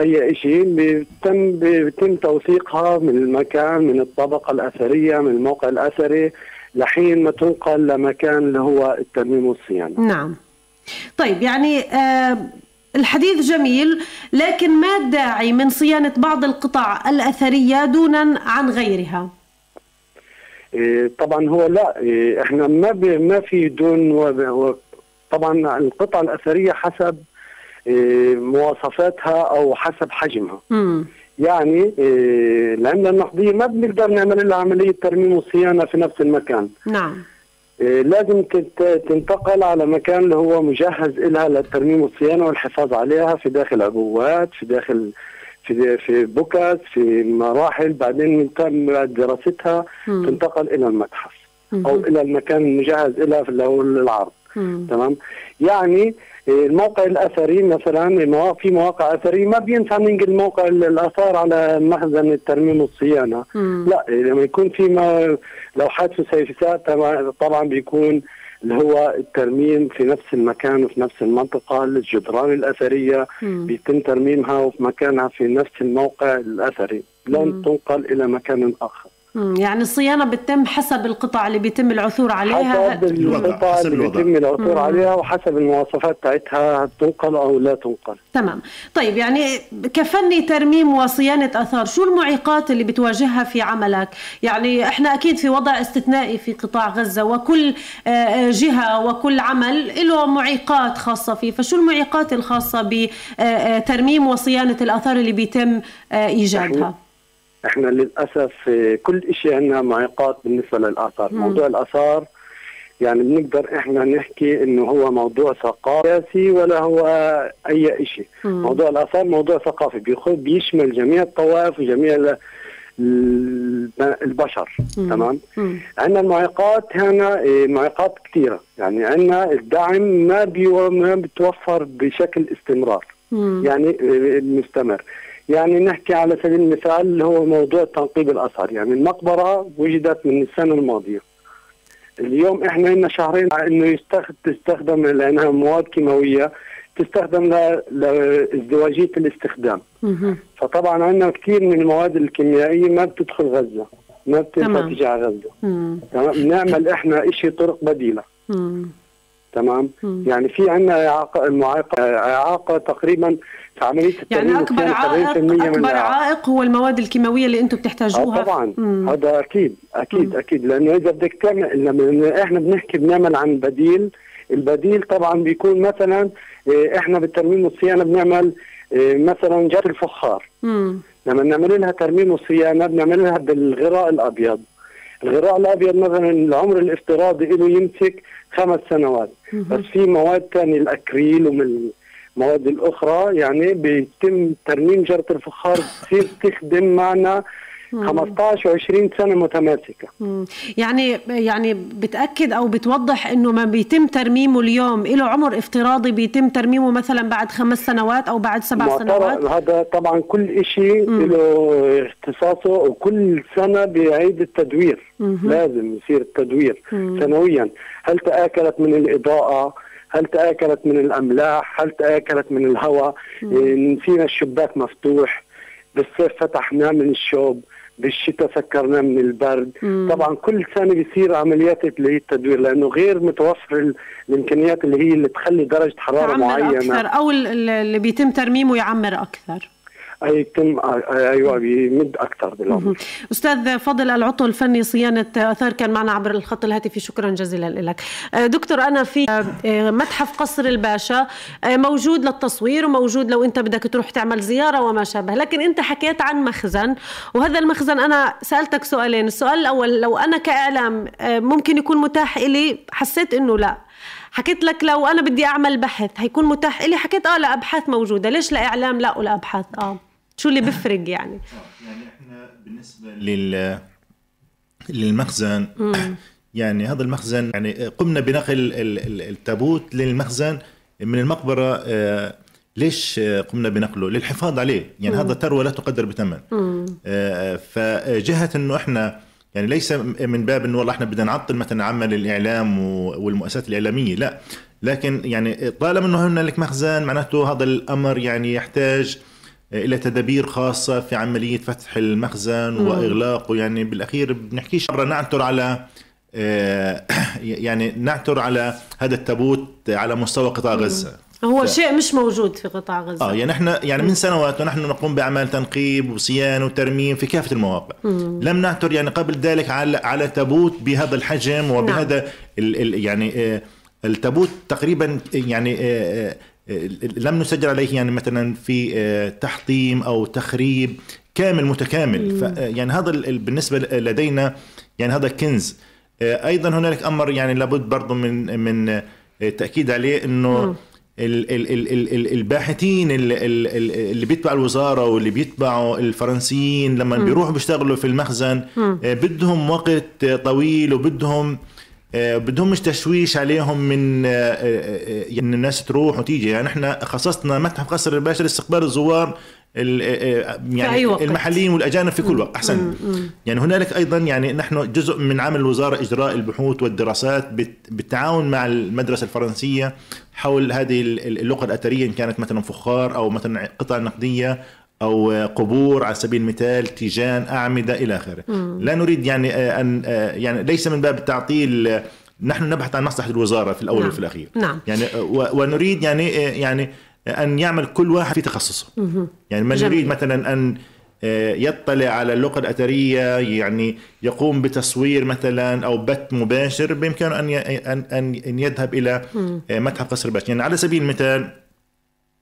أي شيء بيتم بيتم توثيقها من المكان من الطبقة الأثرية من الموقع الأثري لحين ما تنقل لمكان اللي هو الترميم والصيانة. نعم. طيب يعني آه الحديث جميل لكن ما الداعي من صيانة بعض القطع الأثرية دونا عن غيرها؟ إيه، طبعا هو لا إيه، إحنا ما ما في دون طبعا القطع الأثرية حسب إيه، مواصفاتها أو حسب حجمها. م. يعني العمله النقدية ما بنقدر نعمل لها عملية ترميم وصيانة في نفس المكان. نعم. لازم تنتقل على مكان اللي هو مجهز لها للترميم والصيانة والحفاظ عليها في داخل عبوات في داخل في في بوكس في مراحل بعدين من بعد دراستها. تنتقل إلى المتحف. أو إلى المكان المجهز لها اللي هو العرض تمام؟ يعني الموقع الأثري مثلا في مواقع أثرية ما بينفع ننقل موقع الآثار على مخزن الترميم والصيانة. لا لما يكون في ما لو حادث سيفسات طبعا بيكون اللي هو الترميم في نفس المكان وفي نفس المنطقة الجدران الأثرية. مم. بيتم ترميمها وفي مكانها في نفس الموقع الأثري. لن تنقل إلى مكان آخر. يعني الصيانة بتتم حسب القطع اللي بيتم العثور عليها. حسب القطع اللي بيتم العثور عليها وحسب المواصفات تاعتها تنقل أو لا تنقل. تمام. طيب يعني كفني ترميم وصيانة أثار شو المعيقات اللي بتواجهها في عملك؟ يعني إحنا أكيد في وضع استثنائي في قطاع غزة وكل آه، آه، جهة وكل عمل له معيقات خاصة فيه فشو المعيقات الخاصة بترميم آه، وصيانة الأثار اللي بيتم إيجادها؟ إحنا للأسف كل شيء عندنا معيقات بالنسبة للآثار، موضوع الآثار يعني بنقدر إحنا نحكي إنه هو موضوع ثقافي ولا هو أي شيء، موضوع الآثار موضوع ثقافي بيشمل جميع الطوائف وجميع البشر. مم. تمام؟ مم. عندنا المعيقات هنا إيه، معيقات كثيرة. يعني عندنا الدعم ما ما بتوفر بشكل استمرار. مم. يعني إيه، مستمر. يعني نحكي على سبيل المثال اللي هو موضوع تنقيب الاثار يعني المقبرة وجدت من السنة الماضية اليوم إحنا لنا شهرين إنه تستخدم لأنها مواد كيماوية تستخدم لازدواجية الاستخدام. فطبعا عندنا كثير من المواد الكيميائية ما بتدخل غزة ما. تيجي على غزة. تمام بنعمل إحنا شيء طرق بديلة مم. تمام مم. يعني في عندنا إعاقة إعاقة تقريبا في عمليه يعني أكبر عائق 70% من أكبر. عائق هو المواد الكيماوية اللي أنتم بتحتاجوها آه طبعا مم. هذا أكيد أكيد مم. أكيد لأنه إذا بدك تعمل لما إحنا بنحكي بنعمل عن بديل البديل طبعا بيكون مثلا آه، إحنا بالترميم والصيانة بنعمل آه، مثلا جار الفخار مم. لما نعمل لها ترميم وصيانة بنعمل لها بالغراء الأبيض الغراء الأبيض مثلا العمر الافتراضي له يمسك خمس سنوات بس في مواد ثانية الأكريل ومن المواد الأخرى يعني بيتم ترميم جرة الفخار بتصير تخدم معنا 15 و20 سنة متماسكة. مم. يعني يعني بتأكد أو بتوضح إنه ما بيتم ترميمه اليوم له عمر افتراضي بيتم ترميمه مثلا بعد خمس سنوات أو بعد سبع سنوات؟ هذا طبعا كل شيء له اختصاصه وكل سنة بيعيد التدوير. لازم يصير التدوير سنويا. هل تآكلت من الإضاءة؟ هل تآكلت من الأملاح؟ هل تآكلت من الهواء؟ نسينا الشباك مفتوح بالصيف فتحناه من الشوب بالشتاء سكرناه من البرد. طبعا كل سنة بيصير عمليات اللي هي التدوير لأنه غير متوفر ال- الإمكانيات اللي هي اللي تخلي درجة حرارة معينة. أكثر أو ال- ال- اللي بيتم ترميمه يعمر أكثر. يتم أيوه بيمد أكثر بالعمر أستاذ فضل العطو الفني صيانة آثار كان معنا عبر الخط الهاتفي. شكرا جزيلا لك. دكتور أنا في آه، متحف قصر الباشا. آه، موجود للتصوير وموجود لو أنت بدك تروح تعمل زيارة وما شابه. لكن أنت حكيت عن مخزن وهذا المخزن أنا سألتك سؤالين. السؤال الأول لو أنا كإعلام ممكن يكون متاح لي حسيت إنه لا. حكيت لك لو أنا بدي أعمل بحث هيكون متاح لي حكيت آه لا أبحاث موجودة. ليش لا إعلام؟ لا ولا أبحاث. آه. شو اللي بيفرق يعني؟ يعني إحنا بالنسبة لل للمخزن يعني هذا المخزن يعني قمنا بنقل ال- ال- التابوت للمخزن من المقبرة آه، ليش آه، قمنا بنقله؟ للحفاظ عليه، يعني هذا ثروة لا تقدر بثمن. آه، فجهة إنه إحنا يعني ليس من باب إنه والله إحنا بدنا نعطل مثلا عمل الإعلام والمؤسسات الإعلامية، لا. لكن يعني طالما إنه هنالك مخزن معناته هذا الأمر يعني يحتاج إلى تدابير خاصة في عملية فتح المخزن واغلاقه يعني بالأخير بنحكيش مرة نعثر على آه، يعني نعثر على هذا التابوت على مستوى قطاع غزة. هو ف- شيء مش موجود في قطاع غزة. آه يعني إحنا يعني من سنوات ونحن نقوم بأعمال تنقيب وصيانة وترميم في كافة المواقع. لم نعثر يعني قبل ذلك على على تابوت بهذا الحجم وبهذا ال ال يعني آه التابوت تقريبا يعني آه آه لم نسجل عليه يعني مثلا في آه تحطيم أو تخريب كامل متكامل. ف يعني هذا ال- ال- بالنسبة لدينا يعني هذا كنز. آه، أيضا هنالك أمر يعني لابد برضه من من آه، التاكيد عليه إنه ال- ال- ال- ال- ال- الباحثين ال- ال- ال- اللي بيتبعوا الوزارة واللي بيتبعوا الفرنسيين لما بيروحوا بيشتغلوا في المخزن آه، بدهم وقت آه، طويل وبدهم آه، بدهم مش تشويش عليهم من آه، آه، آه، ان الناس تروح وتيجي. يعني إحنا خصصنا متحف قصر الباشا لاستقبال الزوار يعني وقت. المحليين والأجانب في كل وقت أحسن. يعني هنالك أيضا يعني نحن جزء من عمل الوزاره إجراء البحوث والدراسات بالتعاون مع المدرسة الفرنسية حول هذه ال- ال- اللغة الأثرية إن كانت مثلا فخار أو مثلا قطع نقدية أو قبور على سبيل المثال تيجان أعمدة إلى آخره. لا نريد يعني آه، أن آه، يعني ليس من باب التعطيل آه، نحن نبحث عن مصلحة الوزارة في الأول نعم. وفي الأخير. نعم. يعني ونريد يعني يعني أن يعمل كل واحد في تخصصه. يعني من. يريد مثلا أن يطلع على اللغة الأثرية يعني يقوم بتصوير مثلا أو بث مباشر بإمكانه أن ي- أن أن أن يذهب إلى آه، متحف قصر الباشا يعني على سبيل المثال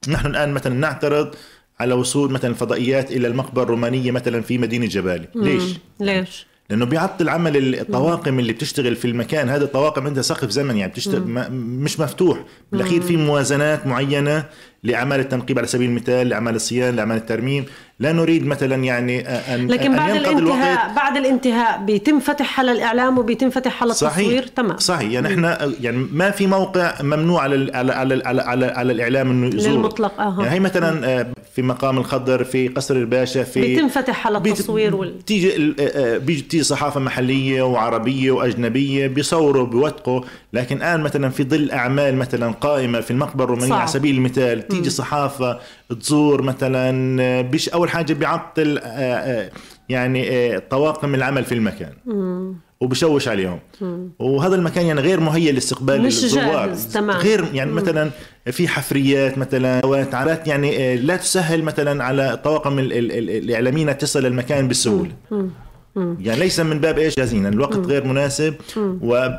نحن الآن مثلا نعترض على وصول مثلا الفضائيات إلى المقبرة الرومانية مثلا في مدينة جبالي. ليش؟ ليش؟ لأنه بيعطل عمل الطواقم اللي بتشتغل في المكان هذا الطواقم عندها سقف زمن يعني بتشتغل مش مفتوح. بالأخير في موازنات معينة لأعمال التنقيب على سبيل المثال لأعمال الصيانه لأعمال الترميم. لا نريد مثلا يعني ان لكن أن بعد ينقضي الانتهاء بعد الانتهاء بيتم فتح على الإعلام وبيتم فتح على التصوير؟ تمام. صحيح. يعني إحنا يعني ما في موقع ممنوع على على على على, على, على الإعلام إنه يزور. للمطلق، أها. يعني هي مثلا في مقام الخضر في قصر الباشا في بيتم فتح على التصوير وال... بتيجي بيجي بتيجي صحافة محلية وعربية وأجنبية بيصوروا بيوثقوا. لكن الآن مثلا في ظل أعمال مثلا قائمة في المقبرة الرومانية. على سبيل المثال تيجي صحافة تزور مثلا بيش أول حاجة بيعطل آه، آه، يعني آه، طواقم العمل في المكان. وبشوش عليهم. وهذا المكان يعني غير مهيئ لاستقبال مش الزوار. جاهز، تمام. غير يعني مثلا في حفريات مثلا وتعرات يعني لا تسهل مثلا على ال- الإعلاميين تصل للمكان بسهولة. يعني ليس من باب إيش جاهزين يعني الوقت غير مناسب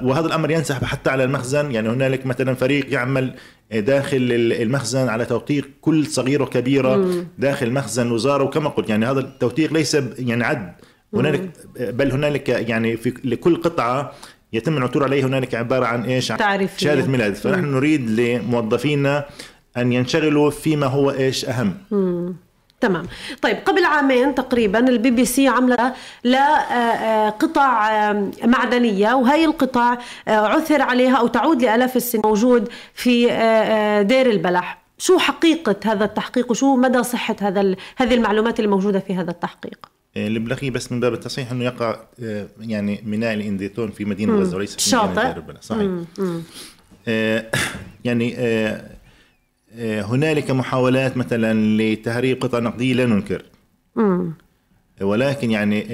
وهذا الأمر ينسحب حتى على المخزن. يعني هنالك مثلا فريق يعمل داخل المخزن على توثيق كل صغيرة وكبيرة داخل مخزن الوزاره وكما قلت يعني هذا التوثيق ليس يعني عد. هنالك بل هنالك يعني في لكل قطعة يتم العثور عليه هنالك عبارة عن إيش؟ عن شهادة ميلاد. فنحن نريد لموظفينا أن ينشغلوا فيما هو إيش أهم. مم. تمام. طيب قبل عامين تقريبا البي بي سي عملت لقطع معدنية وهي القطع عثر عليها أو تعود لألاف السنين موجود في دير البلح. شو حقيقة هذا التحقيق وشو مدى صحة هذا هذه المعلومات الموجوده في هذا التحقيق؟ البلاخية بس من باب التصحيح أنه يقع يعني ميناء الأنثيدون في مدينة غزة وليس في شاطئ. صحيح. مم. مم. يعني هنالك محاولات مثلا لتهريب قطع نقديه لا ننكر مم. ولكن يعني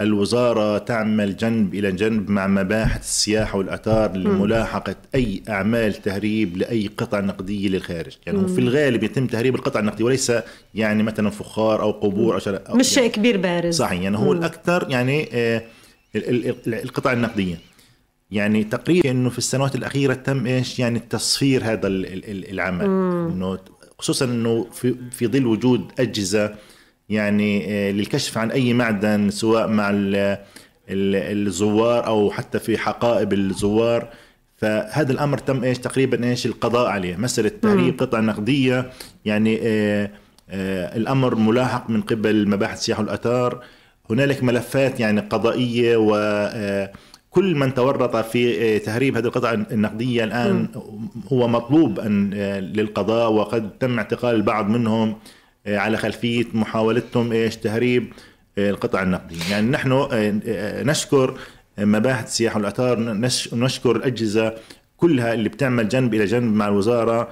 الوزارة تعمل جنب إلى جنب مع مباحث السياحة والأثار لملاحقة أي أعمال تهريب لأي قطع نقدية للخارج يعني مم. في الغالب يتم تهريب القطع النقدية وليس يعني مثلا فخار أو قبور أو, مش شيء يعني كبير بارز صحيح يعني هو مم. الأكثر يعني القطع النقدية يعني تقريبا إنه في السنوات الأخيرة تم إيش؟ يعني تصفير هذا العمل. إنه خصوصا إنه في في ظل وجود أجهزة يعني للكشف عن أي معدن سواء مع الزوار أو حتى في حقائب الزوار. فهذا الأمر تم إيش؟ تقريبا إيش؟ القضاء عليه. مسألة تهريب قطع نقدية يعني آآ آآ الأمر ملاحق من قبل مباحث السياحه والاثار هنالك ملفات يعني قضائية و كل من تورط في تهريب هذه القطع النقدية الآن هو مطلوب أن للقضاء وقد تم اعتقال البعض منهم على خلفية محاولتهم إيش تهريب القطع النقدية. يعني نحن نشكر مباحث السياحه والاثار نشكر الأجهزة كلها اللي بتعمل جنب إلى جنب مع الوزارة.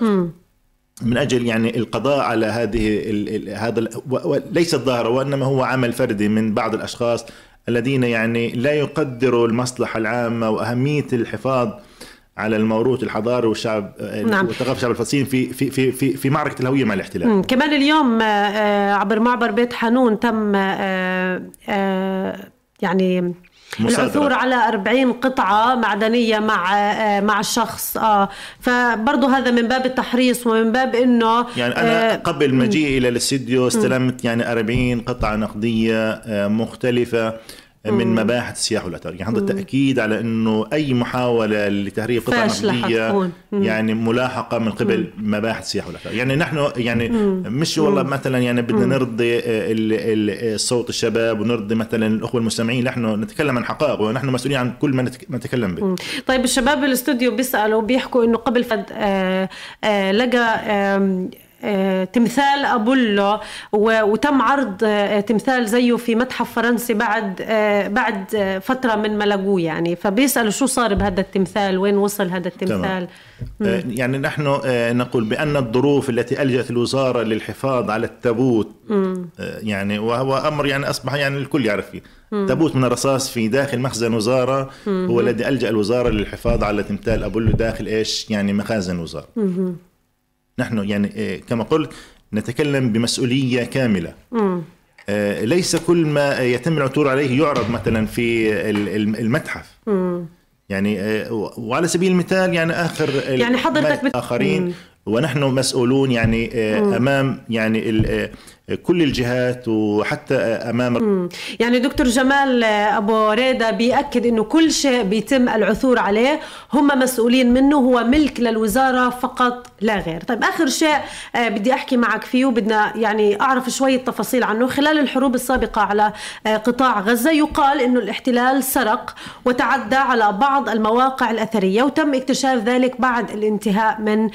من أجل يعني القضاء على هذه هذا ليس الظاهره وإنما هو عمل فردي من بعض الأشخاص. الذين يعني لا يقدروا المصلحة العامة وأهمية الحفاظ على الموروث الحضاري والشعب نعم. وثقافه الشعب الفلسطيني في في في في في معركة الهوية مع الاحتلال. مم. كمان اليوم عبر معبر بيت حانون تم يعني مصادرة. العثور على 40 قطعة معدنية مع مع الشخص آه. فبرضه هذا من باب التحريص ومن باب إنه يعني أنا آه قبل مجيئي إلى الاستديو استلمت يعني 40 قطعة نقدية مختلفة. من مباحث السياحه والاثار يعني هذا تأكيد على إنه أي محاولة لتهريب قطع نقديه يعني ملاحقة من قبل. مباحث السياحه والاثار يعني نحن يعني مم. مش والله مثلا يعني بدنا نرضي الصوت الشباب ونرضي مثلا الأخوة المستمعين. نحن نتكلم عن حقائق ونحن مسؤولين عن كل ما نتكلم به. طيب الشباب بالاستوديو بيسألوا بيحكوا إنه قبل فد آآ آآ لقى آآ تمثال أبولو وتم عرض تمثال زيه في متحف فرنسي بعد بعد فترة من ما لقوه يعني فبيسألوا شو صار بهذا التمثال وين وصل هذا التمثال تمام. يعني نحن نقول بأن الظروف التي ألجأت الوزارة للحفاظ على التابوت. يعني وهو أمر يعني أصبح يعني الكل يعرف فيه تابوت من الرصاص في داخل مخزن وزارة. هو الذي ألجأ الوزارة للحفاظ على تمثال أبولو داخل إيش يعني مخازن وزارة. نحن يعني كما قلت نتكلم بمسؤولية كاملة مم. ليس كل ما يتم العثور عليه يعرض مثلا في المتحف مم. يعني وعلى سبيل المثال يعني آخر يعني حضرتك بت... آخرين. ونحن مسؤولون يعني. أمام يعني كل الجهات وحتى أمام يعني دكتور جمال أبو ريدا بيأكد إنه كل شيء بيتم العثور عليه هم مسؤولين منه هو ملك للوزارة فقط لا غير. طيب آخر شيء بدي أحكي معك فيه وبدنا يعني أعرف شوية تفاصيل عنه. خلال الحروب السابقة على قطاع غزة يقال إنه الاحتلال سرق وتعدى على بعض المواقع الأثرية وتم اكتشاف ذلك بعد الانتهاء من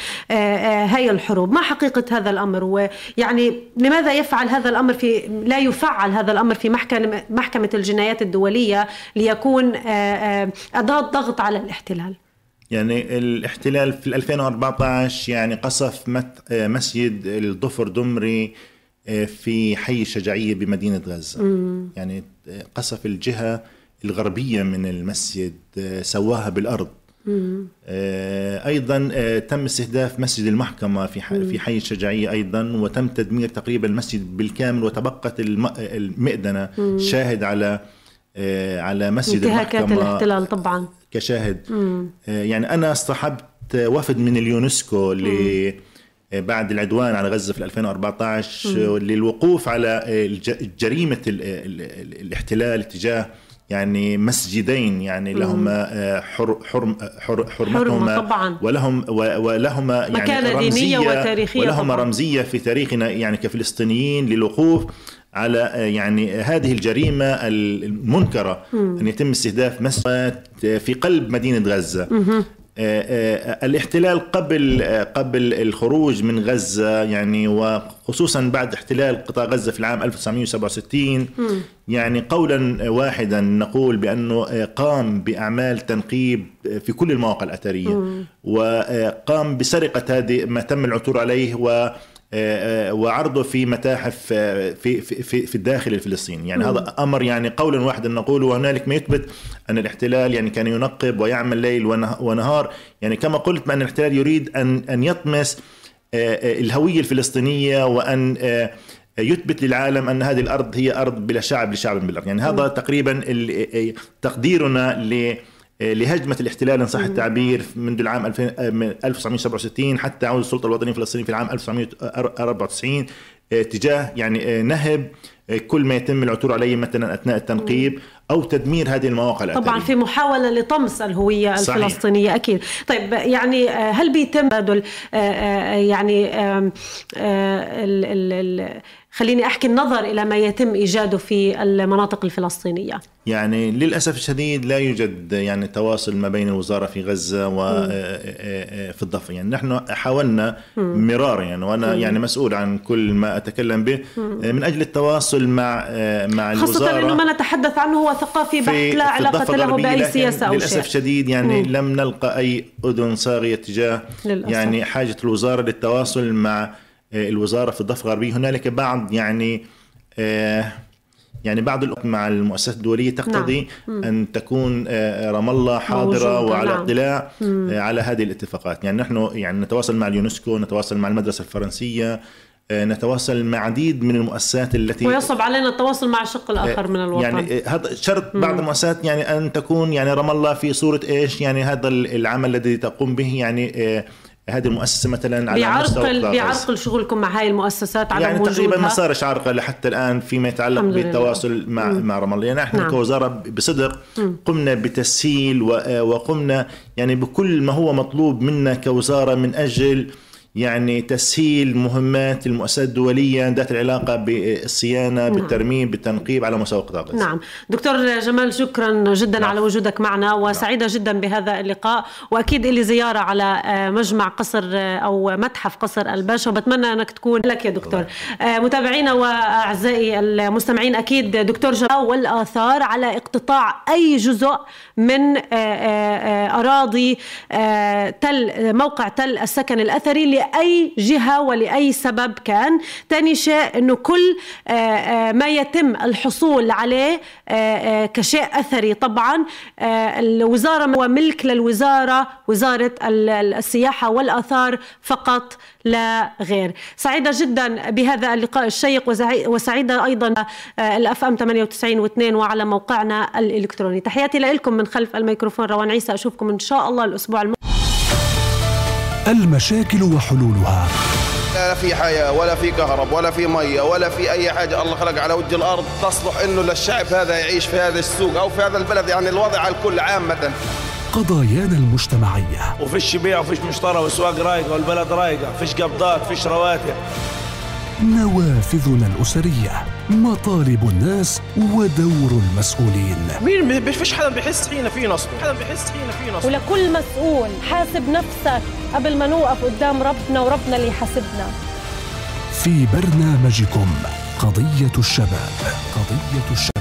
هاي الحروب. ما حقيقة هذا الأمر؟ ويعني لماذا يفعل هذا الأمر في لا يفعل هذا الأمر في محكمه محكمة الجنايات الدولية ليكون أداة ضغط على الاحتلال. يعني الاحتلال في 2014 يعني قصف مسجد الضفر دمري في حي الشجاعيه بمدينة غزة. مم. يعني قصف الجهة الغربية من المسجد سواها بالأرض. أيضا تم استهداف مسجد المحكمة في في حي الشجاعيه أيضا وتم تدمير تقريبا المسجد بالكامل وتبقت المئذنه شاهد على على مسجد انتهاكات المحكمة الاحتلال طبعا. كشاهد. يعني أنا اصطحبت وفد من اليونسكو ل بعد العدوان على غزة في 2014 مم. للوقوف على جريمة الاحتلال تجاه يعني مسجدين يعني لهما حر حرم حر حرمتهما طبعا. ولهم ولهما يعني مكانة رمزية دينية وتاريخية ولهما طبعا. رمزية في تاريخنا يعني كفلسطينيين للوقوف على يعني هذه الجريمة المنكرة. أن يتم استهداف مسجد في قلب مدينة غزة. الاحتلال قبل قبل الخروج من غزة يعني وخصوصا بعد احتلال قطاع غزة في العام 1967 م. يعني قولا واحدا نقول بأنه قام بأعمال تنقيب في كل المواقع الأثرية م. وقام بسرقة هذه ما تم العثور عليه و وعرضه في متاحف في في في الداخل الفلسطيني يعني. هذا أمر يعني قولا واحدا نقول وهنالك ما يثبت أن الاحتلال يعني كان ينقب ويعمل ليل ونهار يعني كما قلت بأن الاحتلال يريد أن أن يطمس الهوية الفلسطينية وأن يثبت للعالم أن هذه الأرض هي أرض بلا شعب لشعب بالأرض يعني هذا. تقريبا تقديرنا ل لهجمة الاحتلال إن صح التعبير منذ العام 1967 حتى عودة السلطة الوطنية الفلسطينية في العام 1994 تجاه يعني نهب كل ما يتم العثور عليه مثلا أثناء التنقيب أو تدمير هذه المواقع الأثرية. طبعا في محاولة لطمس الهوية صحيح. الفلسطينية أكيد طيب يعني هل بيتم يعني ال ال ال خليني أحكي النظر إلى ما يتم إيجاده في المناطق الفلسطينية. يعني للأسف الشديد لا يوجد يعني تواصل ما بين الوزارة في غزة وفي الضفة. يعني نحن حاولنا مرارا يعني وأنا يعني مسؤول عن كل ما أتكلم به. من أجل التواصل مع مع الوزارة خاصه انه ما نتحدث عنه هو ثقافي بحت لا علاقة له بأي سياسة أو للأسف شيء. شديد يعني مم. لم نلقى أي أذن صاغية تجاه للأسف. يعني حاجة الوزارة للتواصل مع الوزارة في الضفة الغربية. هنالك بعض يعني يعني بعض مع المؤسسات الدولية تقتضي نعم. أن تكون رام الله حاضرة وعلى نعم. اطلاع على هذه الاتفاقات. يعني نحن يعني نتواصل مع اليونسكو نتواصل مع المدرسة الفرنسية نتواصل مع عديد من المؤسسات التي ويصعب علينا التواصل مع الشق الآخر من الوطن. يعني هذا شرط بعض المؤسسات يعني أن تكون يعني رام الله في صورة إيش يعني هذا العمل الذي تقوم به يعني هذه المؤسسة مثلا على بيعرقل بيعرقل شغلكم مع هاي المؤسسات على يعني تقريبا ما صارش عرقل لحتى الآن فيما يتعلق بالتواصل مع مم. مع رام الله يعني إحنا نعم. كوزارة بصدق قمنا بتسهيل وقمنا يعني بكل ما هو مطلوب منا كوزارة من أجل يعني تسهيل مهمات المؤسسات الدولية ذات العلاقة بالصيانة نعم. بالترميم بالتنقيب على مستوى قطاع غزة نعم دكتور جمال شكرا جدا نعم. على وجودك معنا وسعيدة نعم. جدا بهذا اللقاء وأكيد لي زيارة على مجمع قصر أو متحف قصر الباشا وبتمنى أنك تكون لك يا دكتور طبعا. متابعينا وأعزائي المستمعين أكيد دكتور جمال والآثار على اقتطاع أي جزء من أراضي تل موقع تل السكن الأثري لأي جهة ولأي سبب كان. تاني شيء أنه كل ما يتم الحصول عليه كشيء أثري. طبعا الوزارة وملك للوزارة وزارة السياحة والآثار فقط لا غير. سعيدة جدا بهذا اللقاء الشيق وسعيدة أيضا الأف أم 98 و2 وعلى موقعنا الإلكتروني. تحياتي لكم من خلف الميكروفون روان عيسى. أشوفكم إن شاء الله الأسبوع المقبل المشاكل وحلولها. لا في حياة ولا في كهرب ولا في مية ولا في أي حاجة. الله خلق على وجه الأرض تصلح إنه للشعب هذا يعيش في هذا السوق أو في هذا البلد يعني الوضع على الكل عامة. قضايانا المجتمعية. وفيش بيع وفيش مشترى والسواق رايقة والبلد رايقة فيش قبضات فيش رواتب. نوافذنا الأسرية مطالب الناس ودور المسؤولين. مين فيش حدا بيحس حين في نصب حدا بيحس حين في نصب ولكل مسؤول حاسب نفسك قبل ما نوقف قدام ربنا وربنا اللي يحاسبنا. في برنامجكم قضية الشباب. قضية الشباب.